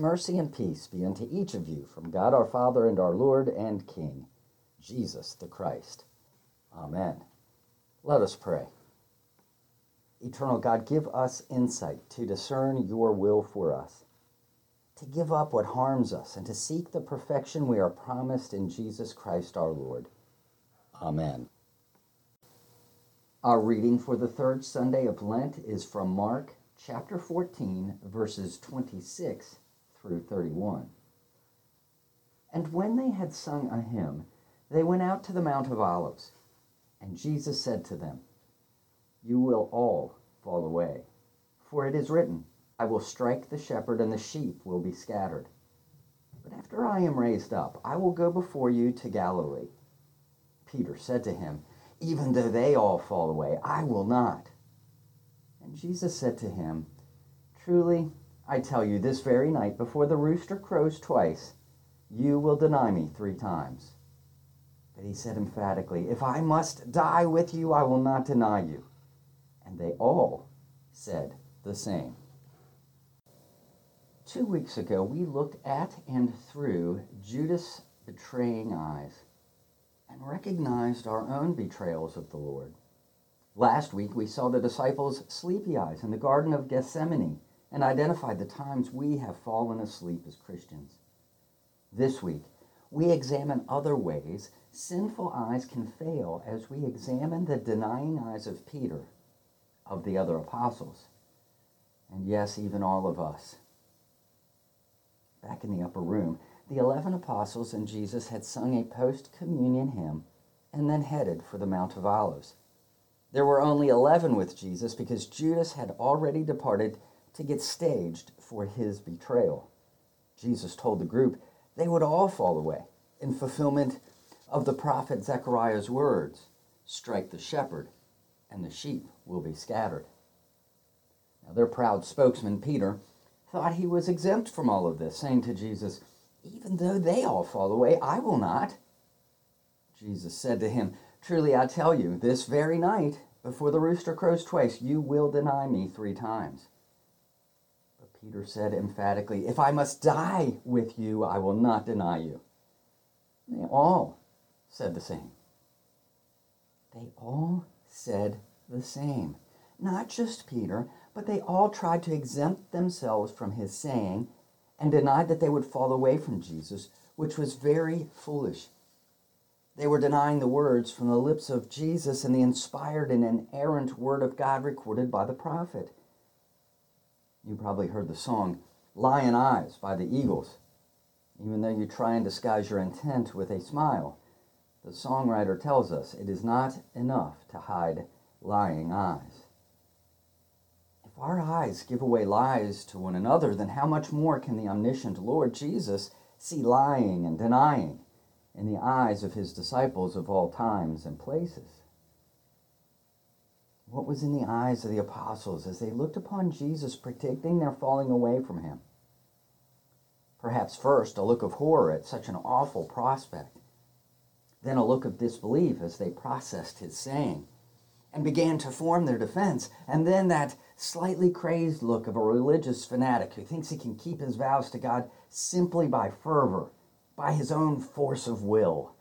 Mercy, and peace be unto each of you from God our Father and our Lord and King, Jesus the Christ. Amen. Let us pray. Eternal God, give us insight to discern your will for us, to give up what harms us, and to seek the perfection we are promised in Jesus Christ our Lord. Amen. Our reading for the third Sunday of Lent is from Mark chapter 14, verses 26 through 31. And when they had sung a hymn, they went out to the Mount of Olives. And Jesus said to them, You will all fall away, for it is written, I will strike the shepherd, and the sheep will be scattered. But after I am raised up, I will go before you to Galilee. Peter said to him, Even though they all fall away, I will not. And Jesus said to him, Truly, I tell you, this very night, before the rooster crows twice, you will deny me three times. But he said emphatically, If I must die with you, I will not deny you. And they all said the same. Two weeks ago, we looked at and through Judas' betraying eyes and recognized our own betrayals of the Lord. Last week, we saw the disciples' sleepy eyes in the Garden of Gethsemane and identified the times we have fallen asleep as Christians. This week, we examine other ways sinful eyes can fail as we examine the denying eyes of Peter, of the other apostles, and yes, even all of us. Back in the upper room, the eleven apostles and Jesus had sung a post communion hymn and then headed for the Mount of Olives. There were only 11 with Jesus because Judas had already departed to get staged for his betrayal. Jesus told the group they would all fall away in fulfillment of the prophet Zechariah's words strike the shepherd, and the sheep will be scattered. Now, their proud spokesman, Peter, thought he was exempt from all of this, saying to Jesus, Even though they all fall away, I will not. Jesus said to him, Truly I tell you, this very night, before the rooster crows twice, you will deny me three times. Peter said emphatically, If I must die with you, I will not deny you. They all said the same. They all said the same. Not just Peter, but they all tried to exempt themselves from his saying and denied that they would fall away from Jesus, which was very foolish. They were denying the words from the lips of Jesus and the inspired and inerrant word of God recorded by the prophet. You probably heard the song Lyin' Eyes by the Eagles. Even though you try and disguise your intent with a smile, the songwriter tells us it is not enough to hide lying eyes. If our eyes give away lies to one another, then how much more can the omniscient Lord Jesus see lying and denying? in the eyes of his disciples of all times and places. What was in the eyes of the apostles as they looked upon Jesus, predicting their falling away from him? Perhaps first a look of horror at such an awful prospect, then a look of disbelief as they processed his saying, and began to form their defense. And then that slightly crazed look of a religious fanatic who thinks he can keep his vows to God simply by fervor, by his own force of will.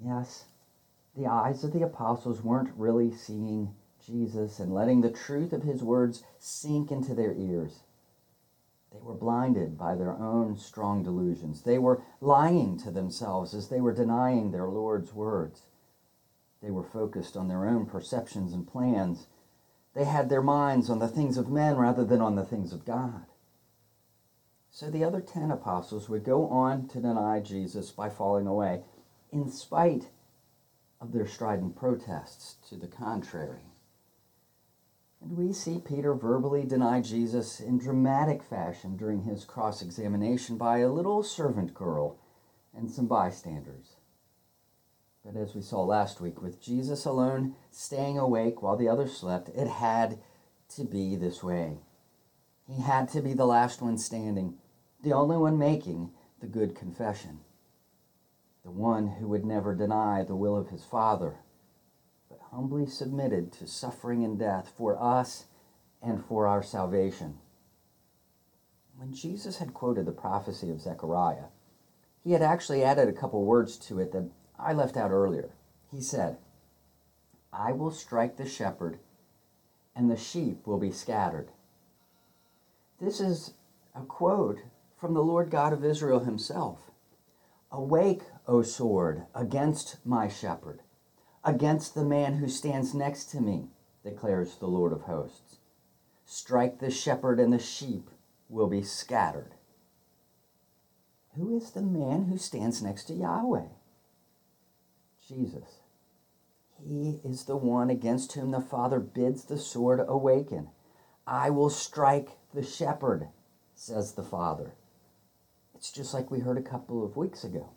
Yes, the eyes of the apostles weren't really seeing Jesus and letting the truth of his words sink into their ears. They were blinded by their own strong delusions. They were lying to themselves as they were denying their Lord's words. They were focused on their own perceptions and plans. They had their minds on the things of men rather than on the things of God. So the other ten apostles would go on to deny Jesus by falling away, in spite of their strident protests to the contrary. And we see Peter verbally deny Jesus in dramatic fashion during his cross examination by a little servant girl and some bystanders. But as we saw last week, with Jesus alone staying awake while the others slept, it had to be this way. He had to be the last one standing, the only one making the good confession, the one who would never deny the will of his Father but humbly submitted to suffering and death for us and for our salvation. When Jesus had quoted the prophecy of Zechariah, he had actually added a couple words to it that I left out earlier. He said, I will strike the shepherd, and the sheep will be scattered. This is a quote from the Lord God of Israel himself. Awake, O sword, against my shepherd against the man who stands next to me, declares the Lord of hosts. Strike the shepherd, and the sheep will be scattered. Who is the man who stands next to Yahweh? Jesus. He is the one against whom the Father bids the sword awaken. I will strike the shepherd, says the Father. It's just like we heard a couple of weeks ago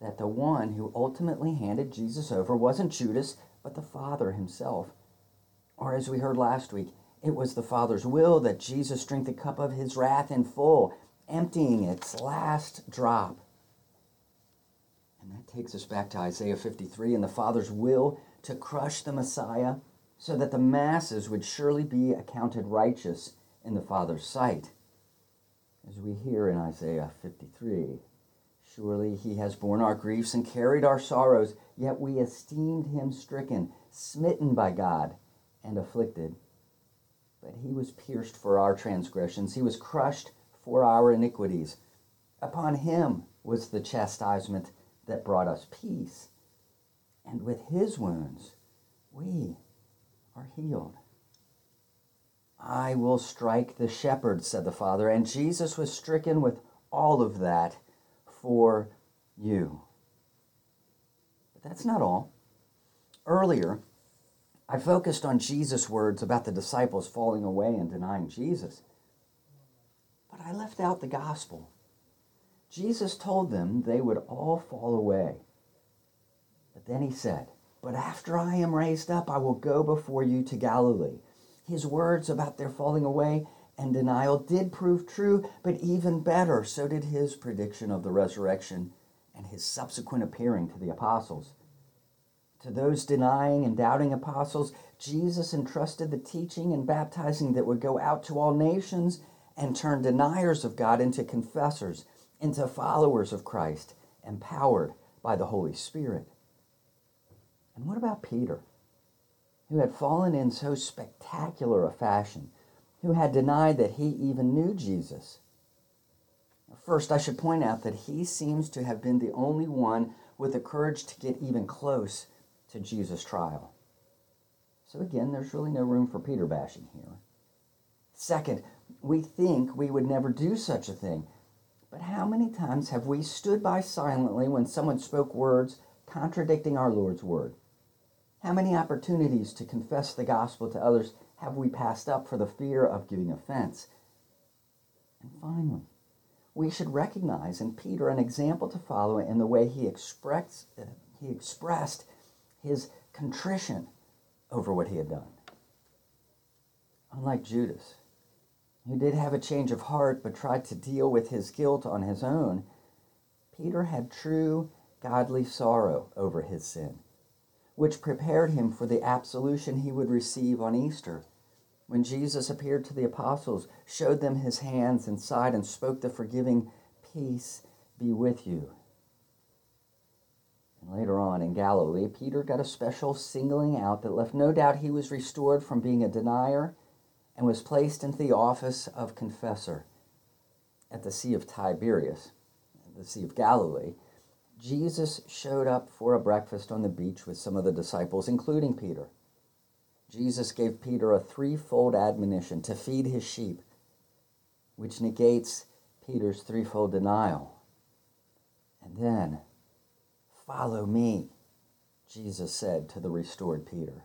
that the one who ultimately handed Jesus over wasn't Judas, but the Father himself. Or as we heard last week, it was the Father's will that Jesus drink the cup of his wrath in full, emptying its last drop. And that takes us back to Isaiah 53 and the Father's will to crush the Messiah so that the masses would surely be accounted righteous in the Father's sight. As we hear in Isaiah 53. Surely he has borne our griefs and carried our sorrows, yet we esteemed him stricken, smitten by God, and afflicted. But he was pierced for our transgressions, he was crushed for our iniquities. Upon him was the chastisement that brought us peace, and with his wounds we are healed. I will strike the shepherd, said the Father, and Jesus was stricken with all of that for you. But that's not all. Earlier, I focused on Jesus' words about the disciples falling away and denying Jesus. But I left out the gospel. Jesus told them they would all fall away. But then he said, But after I am raised up, I will go before you to Galilee. His words about their falling away and denial did prove true, but even better, so did his prediction of the resurrection and his subsequent appearing to the apostles. To those denying and doubting apostles, Jesus entrusted the teaching and baptizing that would go out to all nations and turn deniers of God into confessors, into followers of Christ, empowered by the Holy Spirit. And what about Peter, who had fallen in so spectacular a fashion? Who had denied that he even knew Jesus. First, I should point out that he seems to have been the only one with the courage to get even close to Jesus' trial. So, again, there's really no room for Peter bashing here. Second, we think we would never do such a thing. But how many times have we stood by silently when someone spoke words contradicting our Lord's word? How many opportunities to confess the gospel to others have we passed up for the fear of giving offense? And finally, we should recognize in Peter an example to follow in the way he expressed, uh, he expressed his contrition over what he had done. Unlike Judas, who did have a change of heart but tried to deal with his guilt on his own, Peter had true godly sorrow over his sin which prepared him for the absolution he would receive on Easter. When Jesus appeared to the apostles, showed them his hands and side, and spoke the forgiving, Peace be with you. And later on in Galilee, Peter got a special singling out that left no doubt he was restored from being a denier and was placed into the office of confessor at the Sea of Tiberias, the Sea of Galilee. Jesus showed up for a breakfast on the beach with some of the disciples, including Peter. Jesus gave Peter a threefold admonition to feed his sheep, which negates Peter's threefold denial. And then, follow me, Jesus said to the restored Peter.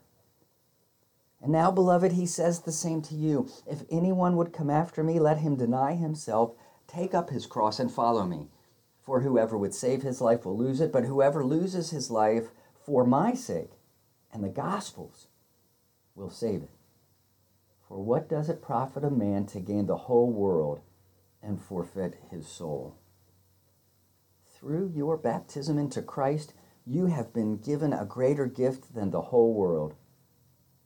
And now, beloved, he says the same to you. If anyone would come after me, let him deny himself, take up his cross, and follow me. For whoever would save his life will lose it, but whoever loses his life for my sake and the gospel's will save it. For what does it profit a man to gain the whole world and forfeit his soul? Through your baptism into Christ, you have been given a greater gift than the whole world.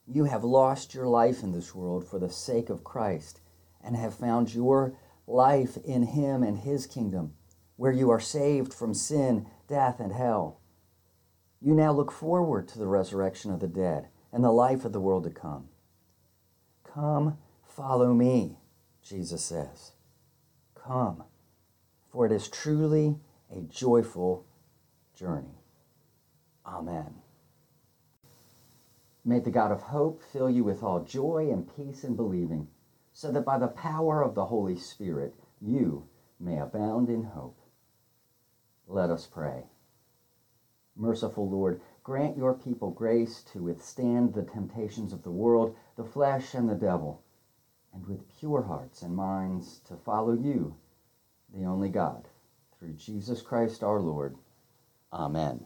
You have lost your life in this world for the sake of Christ and have found your life in Him and His kingdom, where you are saved from sin, death, and hell. You now look forward to the resurrection of the dead and the life of the world to come. Come, follow me, Jesus says. Come, for it is truly a joyful journey. Amen. May the God of hope fill you with all joy and peace in believing, so that by the power of the Holy Spirit you may abound in hope. Let us pray. Merciful Lord, grant your people grace to withstand the temptations of the world, the flesh, and the devil, and with pure hearts and minds to follow you, the only God, through Jesus Christ our Lord. Amen.